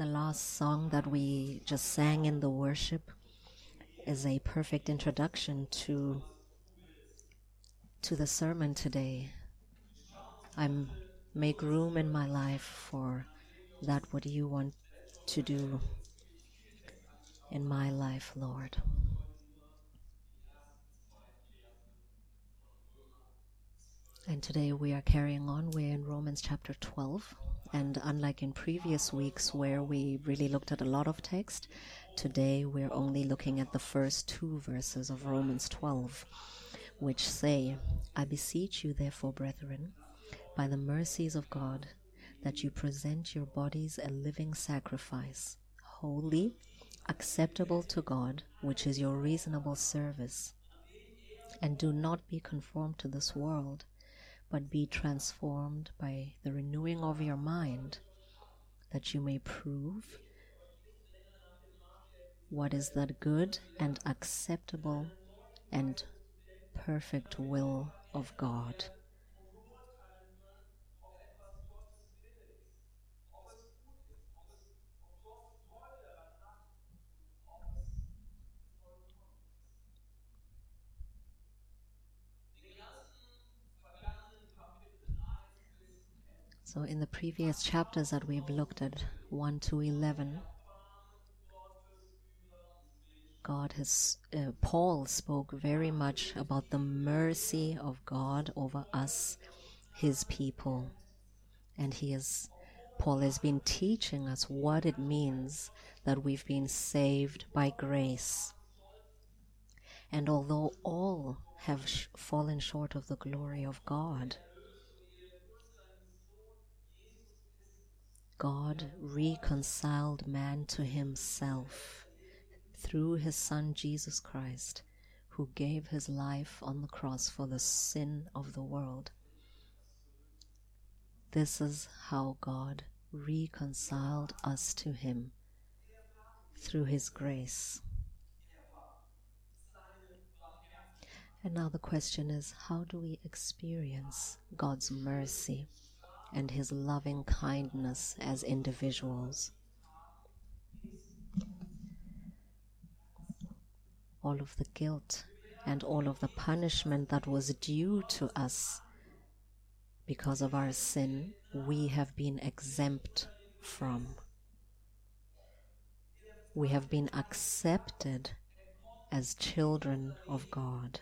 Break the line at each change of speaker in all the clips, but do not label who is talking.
The last song that we just sang in the worship is a perfect introduction to to the sermon today. I'm make room in my life for that what you want to do in my life, Lord. And today we are carrying on. We're in Romans chapter 12. And unlike in previous weeks where we really looked at a lot of text, today we're only looking at the first two verses of Romans 12, which say, I beseech you, therefore, brethren, by the mercies of God, that you present your bodies a living sacrifice, holy, acceptable to God, which is your reasonable service. And do not be conformed to this world but be transformed by the renewing of your mind, that you may prove what is that good and acceptable and perfect will of God. So, in the previous chapters that we've looked at, 1 to 11, God has, uh, Paul spoke very much about the mercy of God over us, his people. And he is, Paul has been teaching us what it means that we've been saved by grace. And although all have sh- fallen short of the glory of God, God reconciled man to himself through his Son Jesus Christ, who gave his life on the cross for the sin of the world. This is how God reconciled us to him through his grace. And now the question is how do we experience God's mercy? And His loving kindness as individuals. All of the guilt and all of the punishment that was due to us because of our sin, we have been exempt from. We have been accepted as children of God.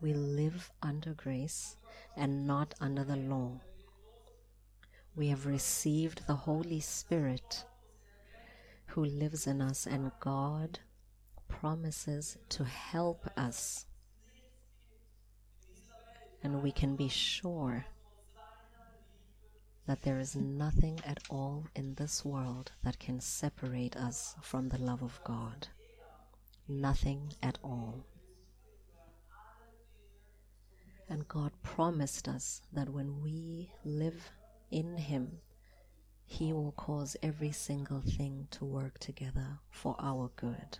We live under grace and not under the law. We have received the Holy Spirit who lives in us, and God promises to help us. And we can be sure that there is nothing at all in this world that can separate us from the love of God. Nothing at all. And God promised us that when we live in Him, He will cause every single thing to work together for our good.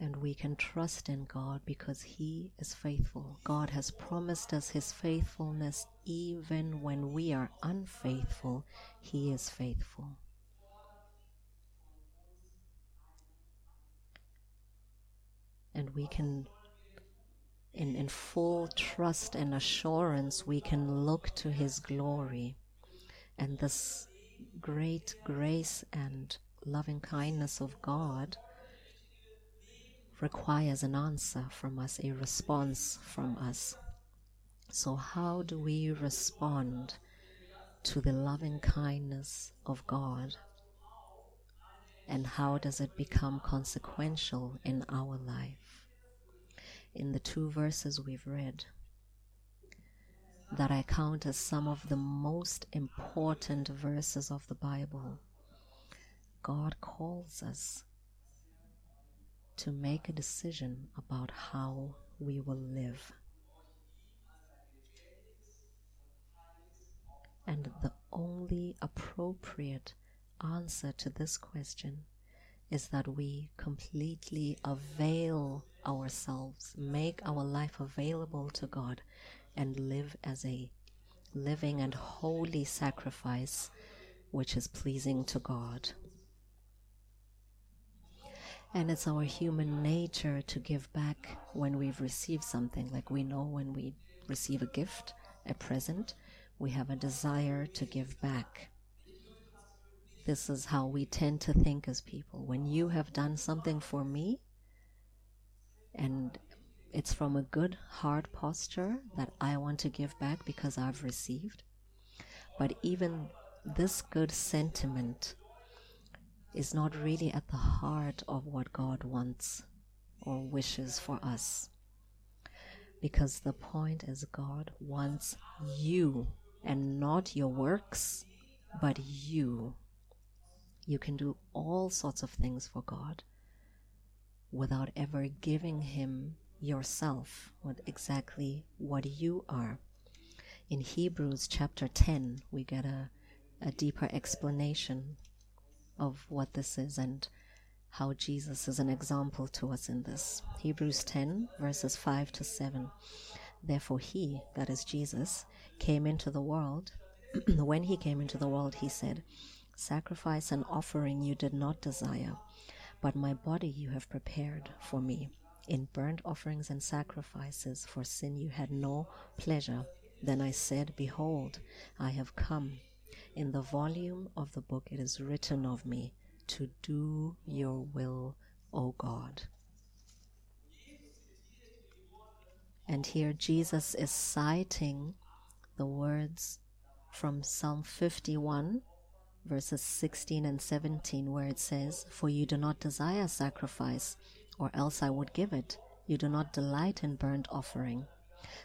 And we can trust in God because He is faithful. God has promised us His faithfulness even when we are unfaithful. He is faithful. And we can in, in full trust and assurance we can look to his glory and this great grace and loving kindness of God requires an answer from us, a response from us. So, how do we respond to the loving kindness of God? And how does it become consequential in our life? In the two verses we've read that I count as some of the most important verses of the Bible. God calls us to make a decision about how we will live. And the only appropriate answer to this question is that we completely avail ourselves, make our life available to God, and live as a living and holy sacrifice which is pleasing to God. And it's our human nature to give back when we've received something. Like we know when we receive a gift, a present, we have a desire to give back. This is how we tend to think as people. When you have done something for me, and it's from a good heart posture that I want to give back because I've received. But even this good sentiment is not really at the heart of what God wants or wishes for us. Because the point is, God wants you and not your works, but you. You can do all sorts of things for God without ever giving Him yourself, what exactly what you are. In Hebrews chapter 10, we get a, a deeper explanation of what this is and how Jesus is an example to us in this. Hebrews 10, verses 5 to 7. Therefore, he, that is Jesus, came into the world. when he came into the world, he said, Sacrifice and offering you did not desire, but my body you have prepared for me. In burnt offerings and sacrifices for sin you had no pleasure. Then I said, Behold, I have come. In the volume of the book it is written of me to do your will, O God. And here Jesus is citing the words from Psalm 51, verses 16 and 17, where it says, For you do not desire sacrifice, or else I would give it. You do not delight in burnt offering.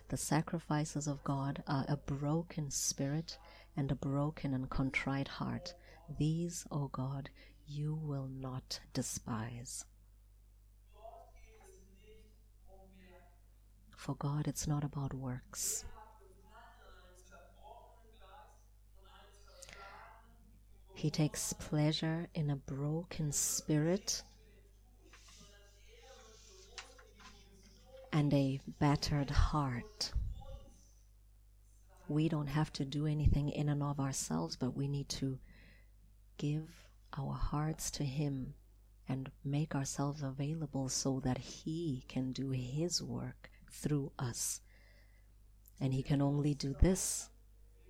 The sacrifices of God are a broken spirit and a broken and contrite heart. These, O God, you will not despise. For God, it's not about works. He takes pleasure in a broken spirit and a battered heart we don't have to do anything in and of ourselves, but we need to give our hearts to Him and make ourselves available so that He can do His work through us. And He can only do this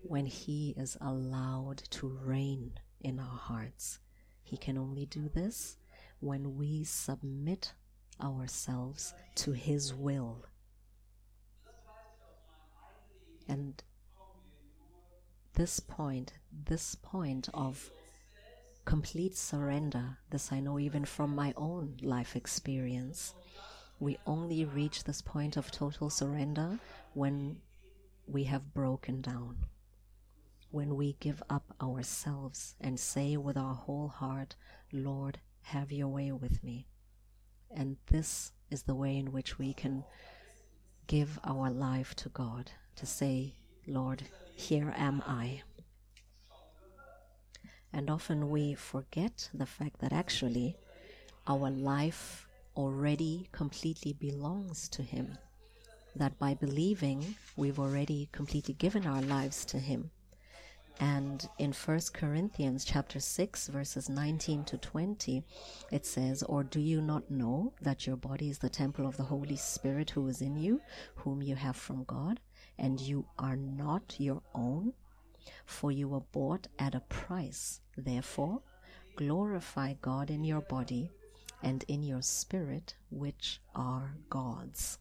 when He is allowed to reign in our hearts. He can only do this when we submit ourselves to His will. And this point, this point of complete surrender, this I know even from my own life experience. We only reach this point of total surrender when we have broken down, when we give up ourselves and say with our whole heart, Lord, have your way with me. And this is the way in which we can give our life to God, to say, Lord, here am I. And often we forget the fact that actually our life already completely belongs to Him. That by believing, we've already completely given our lives to Him. And in 1 Corinthians chapter 6 verses 19 to 20 it says or do you not know that your body is the temple of the Holy Spirit who is in you whom you have from God and you are not your own, for you were bought at a price. Therefore, glorify God in your body and in your spirit, which are God's.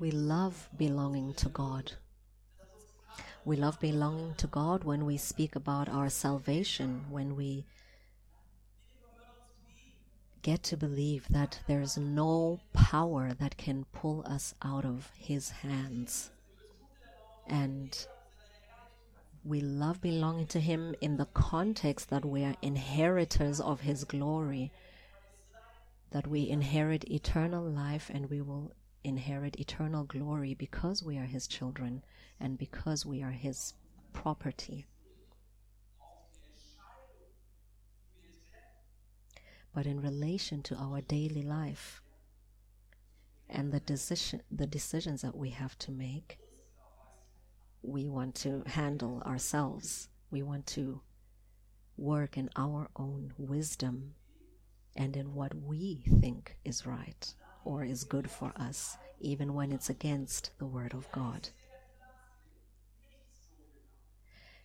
We love belonging to God. We love belonging to God when we speak about our salvation, when we get to believe that there's no power that can pull us out of His hands. And we love belonging to Him in the context that we are inheritors of His glory, that we inherit eternal life and we will inherit eternal glory because we are His children and because we are His property. but in relation to our daily life and the decision the decisions that we have to make we want to handle ourselves we want to work in our own wisdom and in what we think is right or is good for us even when it's against the word of God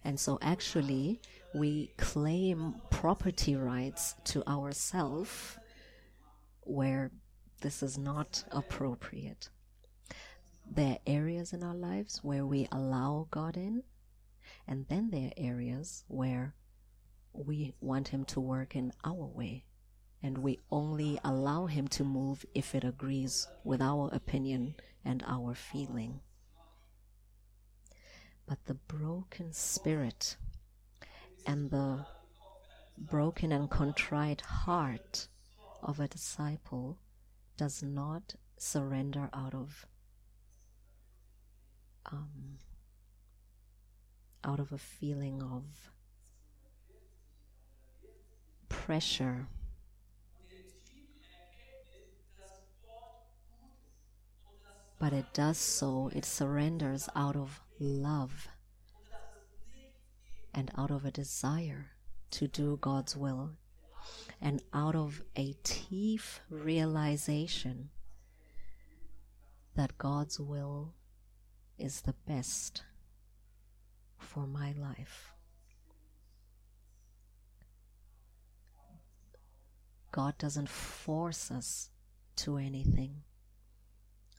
and so actually we claim property rights to ourselves where this is not appropriate. There are areas in our lives where we allow God in, and then there are areas where we want Him to work in our way, and we only allow Him to move if it agrees with our opinion and our feeling. But the broken spirit and the broken and contrite heart of a disciple does not surrender out of um, out of a feeling of pressure but it does so it surrenders out of love and out of a desire to do God's will and out of a deep realization that God's will is the best for my life. God doesn't force us to anything,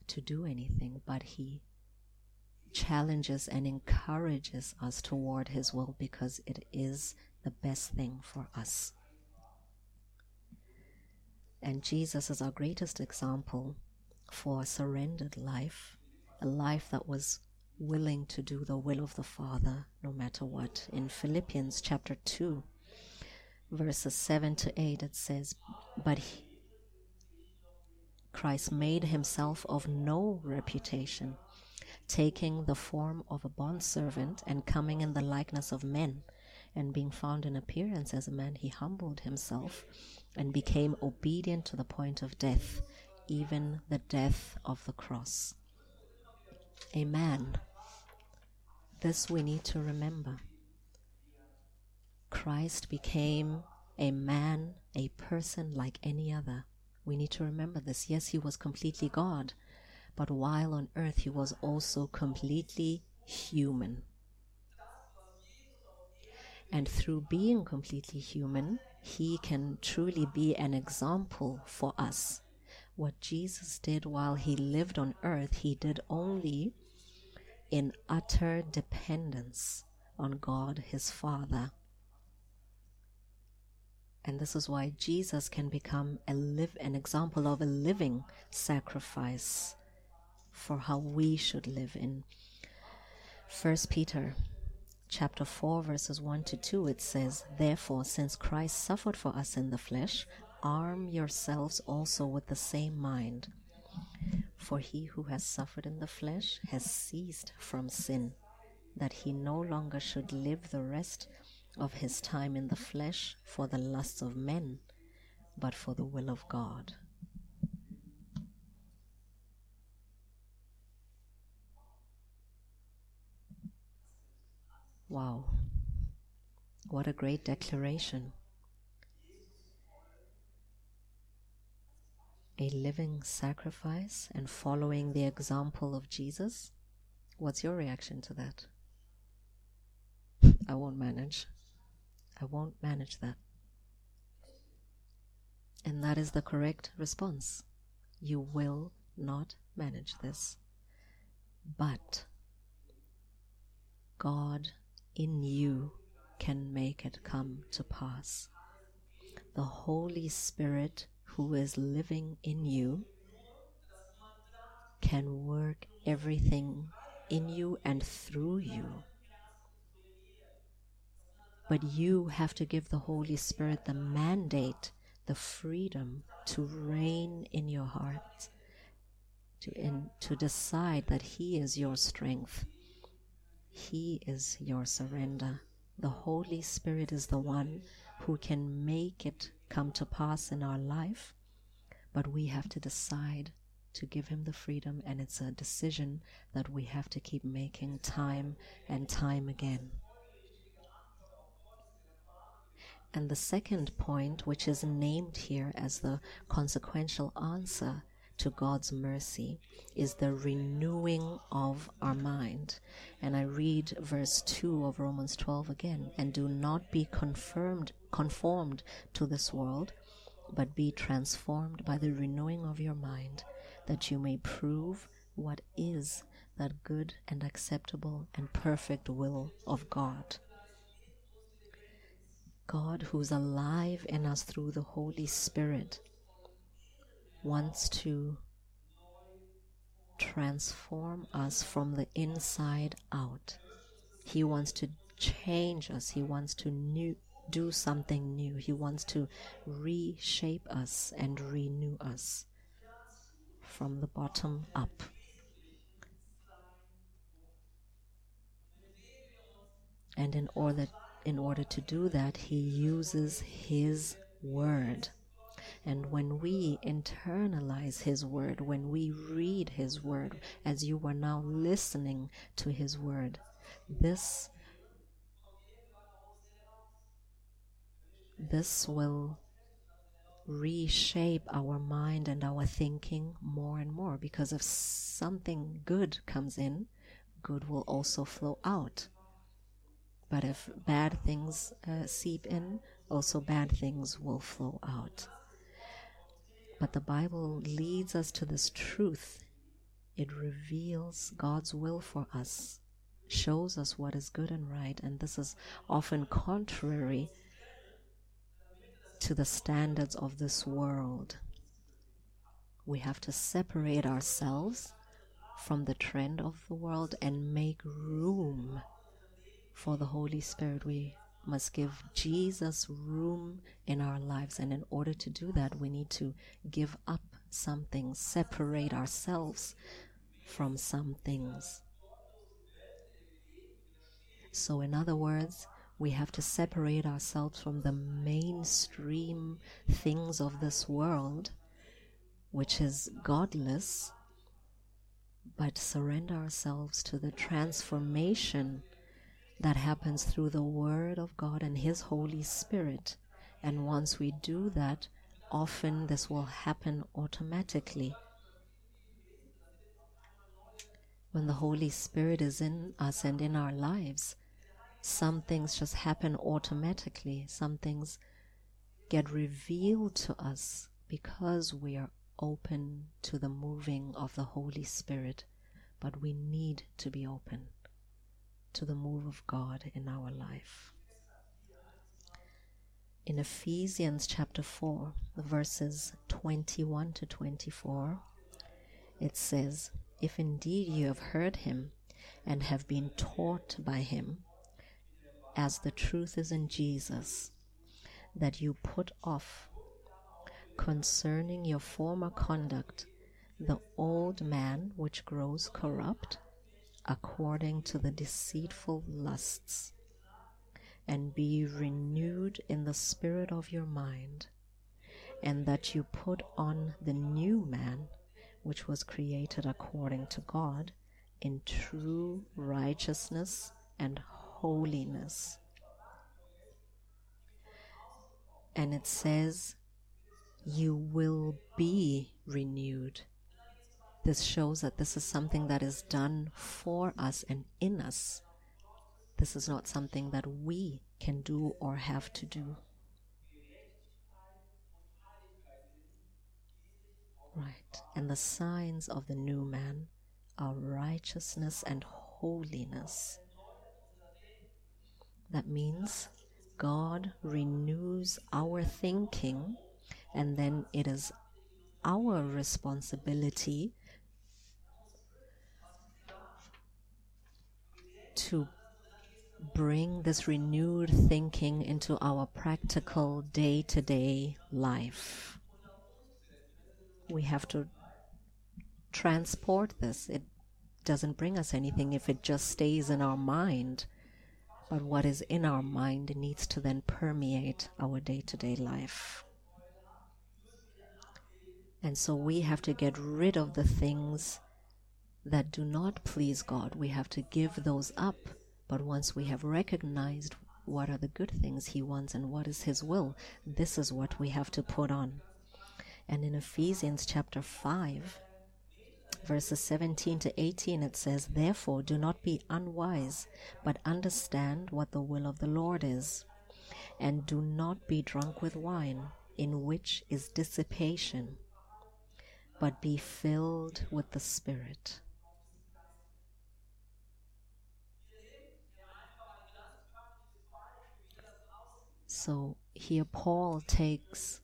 to do anything, but He challenges and encourages us toward His will because it is the best thing for us. And Jesus is our greatest example for a surrendered life, a life that was willing to do the will of the Father no matter what. In Philippians chapter 2, verses 7 to 8, it says, But he, Christ made himself of no reputation, taking the form of a bondservant and coming in the likeness of men, and being found in appearance as a man, he humbled himself and became obedient to the point of death, even the death of the cross. Amen. This we need to remember. Christ became a man, a person like any other. We need to remember this. Yes, he was completely God, but while on earth, he was also completely human. And through being completely human, he can truly be an example for us. What Jesus did while he lived on earth, he did only in utter dependence on God his Father. And this is why Jesus can become a live an example of a living sacrifice for how we should live in First Peter chapter 4, verses 1 to 2, it says, Therefore, since Christ suffered for us in the flesh, arm yourselves also with the same mind. For he who has suffered in the flesh has ceased from sin, that he no longer should live the rest of his time in the flesh for the lusts of men, but for the will of God. Wow. What a great declaration. A living sacrifice and following the example of Jesus. What's your reaction to that? I won't manage. I won't manage that. And that is the correct response. You will not manage this. But God in you can make it come to pass. The Holy Spirit who is living in you can work everything in you and through you. But you have to give the Holy Spirit the mandate, the freedom to reign in your heart, to, in, to decide that He is your strength he is your surrender. The Holy Spirit is the one who can make it come to pass in our life, but we have to decide to give Him the freedom, and it's a decision that we have to keep making time and time again. And the second point, which is named here as the consequential answer to God's mercy, is the renewing of our mind. And I read verse 2 of Romans 12 again and do not be confirmed, conformed to this world, but be transformed by the renewing of your mind, that you may prove what is that good and acceptable and perfect will of God. God, who's alive in us through the Holy Spirit, wants to transform us from the inside out. He wants to change us. He wants to new, do something new. He wants to reshape us and renew us from the bottom up. And in order in order to do that, he uses his word. And when we internalize his word, when we read his word, as you are now listening to his word, this this will reshape our mind and our thinking more and more because if something good comes in, good will also flow out. But if bad things uh, seep in, also bad things will flow out. But the Bible leads us to this truth. It reveals God's will for us, shows us what is good and right, and this is often contrary to the standards of this world. We have to separate ourselves from the trend of the world and make room for the Holy Spirit. We must give Jesus room in our lives. And in order to do that, we need to give up some things, separate ourselves from some things. So, in other words, we have to separate ourselves from the mainstream things of this world, which is godless, but surrender ourselves to the transformation that happens through the Word of God and His Holy Spirit. And once we do that, often this will happen automatically. When the Holy Spirit is in us and in our lives, some things just happen automatically. Some things get revealed to us because we are open to the moving of the Holy Spirit. But we need to be open to the move of God in our life. In Ephesians chapter 4, verses 21 to 24, it says, If indeed you have heard him and have been taught by him, as the truth is in Jesus, that you put off concerning your former conduct the old man which grows corrupt according to the deceitful lusts, and be renewed in the spirit of your mind, and that you put on the new man, which was created according to God, in true righteousness and holiness. And it says, You will be renewed this shows that this is something that is done for us and in us. This is not something that we can do or have to do. Right. And the signs of the new man are righteousness and holiness. That means God renews our thinking, and then it is our responsibility to bring this renewed thinking into our practical day to day life. We have to transport this. It doesn't bring us anything if it just stays in our mind. But what is in our mind needs to then permeate our day to day life. And so we have to get rid of the things that do not please God. We have to give those up. But once we have recognized what are the good things He wants and what is His will, this is what we have to put on. And in Ephesians chapter 5, verses 17 to 18, it says, Therefore, do not be unwise, but understand what the will of the Lord is. And do not be drunk with wine, in which is dissipation, but be filled with the Spirit. So here Paul takes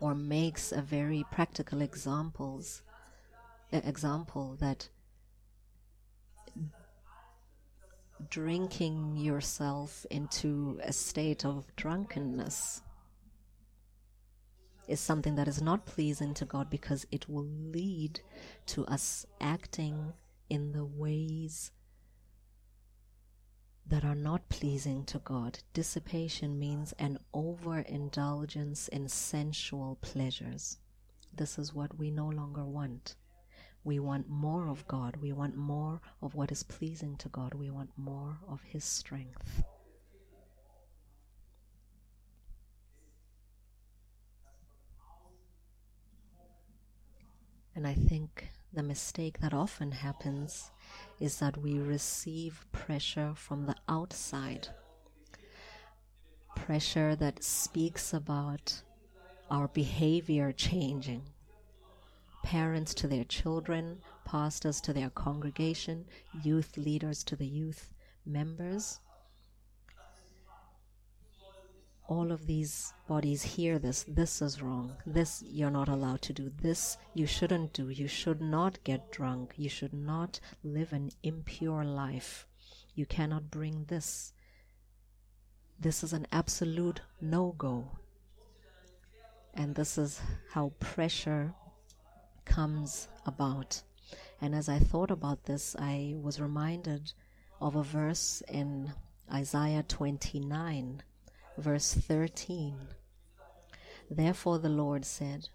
or makes a very practical examples example that drinking yourself into a state of drunkenness is something that is not pleasing to God because it will lead to us acting in the ways that are not pleasing to God. Dissipation means an overindulgence in sensual pleasures. This is what we no longer want. We want more of God. We want more of what is pleasing to God. We want more of His strength. And I think the mistake that often happens is that we receive pressure from the outside. Pressure that speaks about our behavior changing. Parents to their children, pastors to their congregation, youth leaders to the youth members all of these bodies hear this this is wrong this you're not allowed to do this you shouldn't do you should not get drunk you should not live an impure life. You cannot bring this. This is an absolute no go and this is how pressure comes about. And as i thought about this i was reminded of a verse in isaiah 29 verse 13. Therefore the Lord said,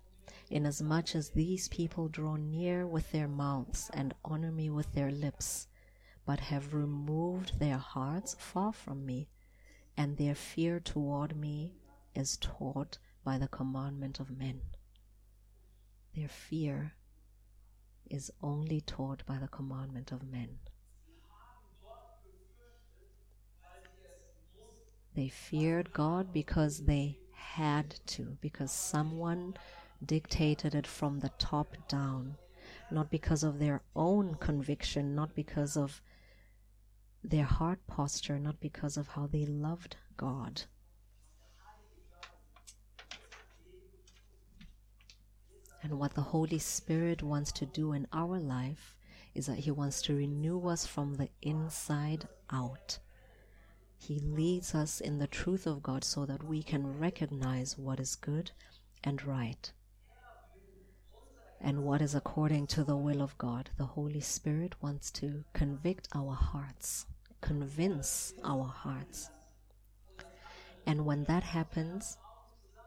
Inasmuch as these people draw near with their mouths and honor me with their lips, but have removed their hearts far from me, and their fear toward me is taught by the commandment of men. Their fear is only taught by the commandment of men. They feared God because they had to, because someone dictated it from the top down, not because of their own conviction, not because of their heart posture, not because of how they loved God. And what the Holy Spirit wants to do in our life is that He wants to renew us from the inside out. He leads us in the truth of God so that we can recognize what is good and right and what is according to the will of God. The Holy Spirit wants to convict our hearts, convince our hearts. And when that happens,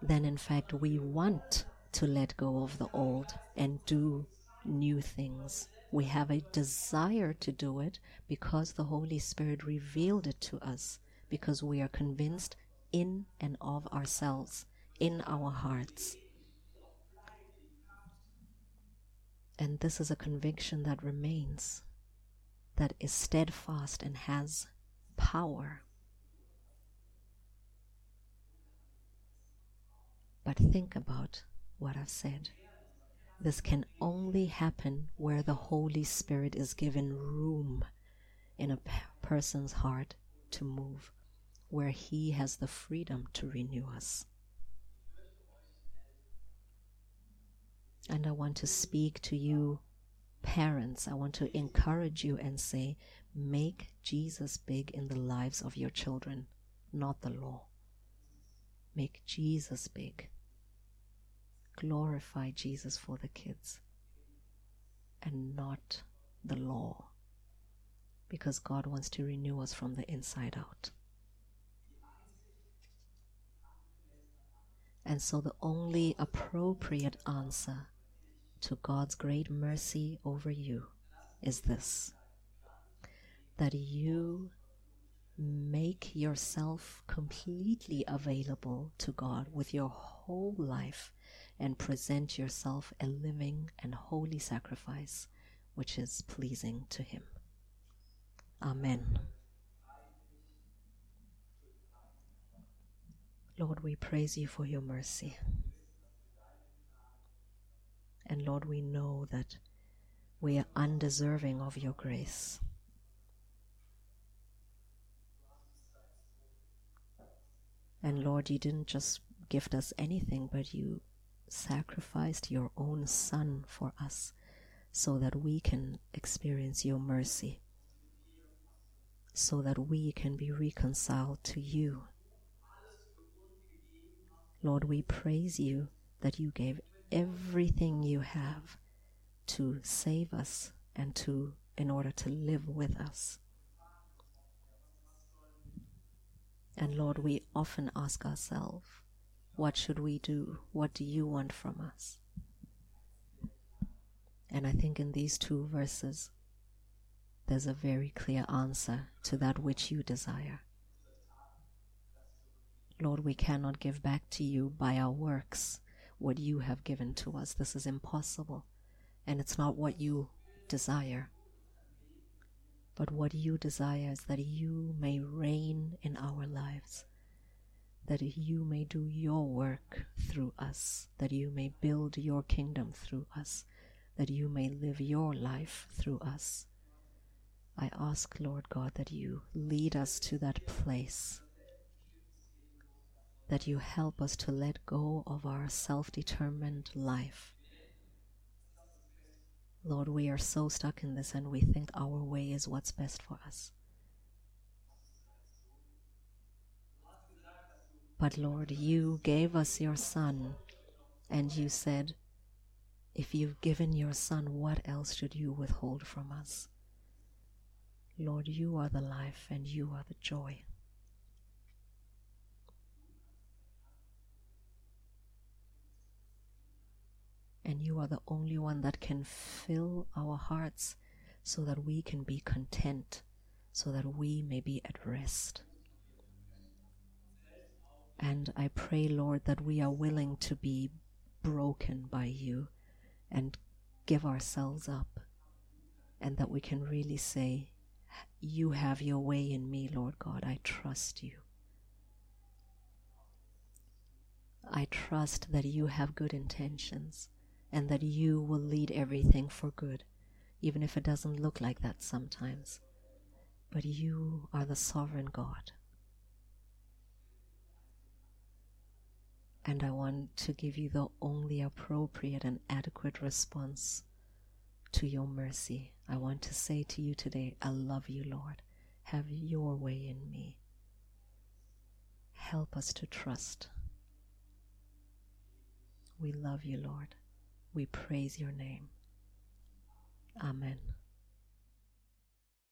then in fact we want to let go of the old and do new things. We have a desire to do it because the Holy Spirit revealed it to us, because we are convinced in and of ourselves, in our hearts. And this is a conviction that remains, that is steadfast and has power. But think about what I've said. This can only happen where the Holy Spirit is given room in a person's heart to move, where He has the freedom to renew us. And I want to speak to you, parents. I want to encourage you and say, make Jesus big in the lives of your children, not the law. Make Jesus big glorify Jesus for the kids and not the law because God wants to renew us from the inside out. And so the only appropriate answer to God's great mercy over you is this that you make yourself completely available to God with your whole life and present yourself a living and holy sacrifice which is pleasing to Him. Amen. Lord, we praise you for your mercy. And Lord, we know that we are undeserving of your grace. And Lord, you didn't just gift us anything, but you sacrificed your own Son for us so that we can experience your mercy, so that we can be reconciled to you. Lord, we praise you that you gave everything you have to save us and to in order to live with us. And Lord, we often ask ourselves, what should we do? What do you want from us? And I think in these two verses, there's a very clear answer to that which you desire. Lord, we cannot give back to you by our works what you have given to us. This is impossible. And it's not what you desire. But what you desire is that you may reign in our lives, that you may do your work through us, that you may build your kingdom through us, that you may live your life through us. I ask, Lord God, that you lead us to that place, that you help us to let go of our self determined life Lord, we are so stuck in this and we think our way is what's best for us. But Lord, you gave us your Son, and you said, If you've given your Son, what else should you withhold from us? Lord, you are the life and you are the joy. and you are the only one that can fill our hearts so that we can be content, so that we may be at rest. And I pray, Lord, that we are willing to be broken by you and give ourselves up, and that we can really say, You have your way in me, Lord God. I trust you. I trust that you have good intentions and that you will lead everything for good, even if it doesn't look like that sometimes. But you are the sovereign God. And I want to give you the only appropriate and adequate response to your mercy. I want to say to you today, I love you, Lord. Have your way in me. Help us to trust. We love you, Lord. We praise your name. Amen.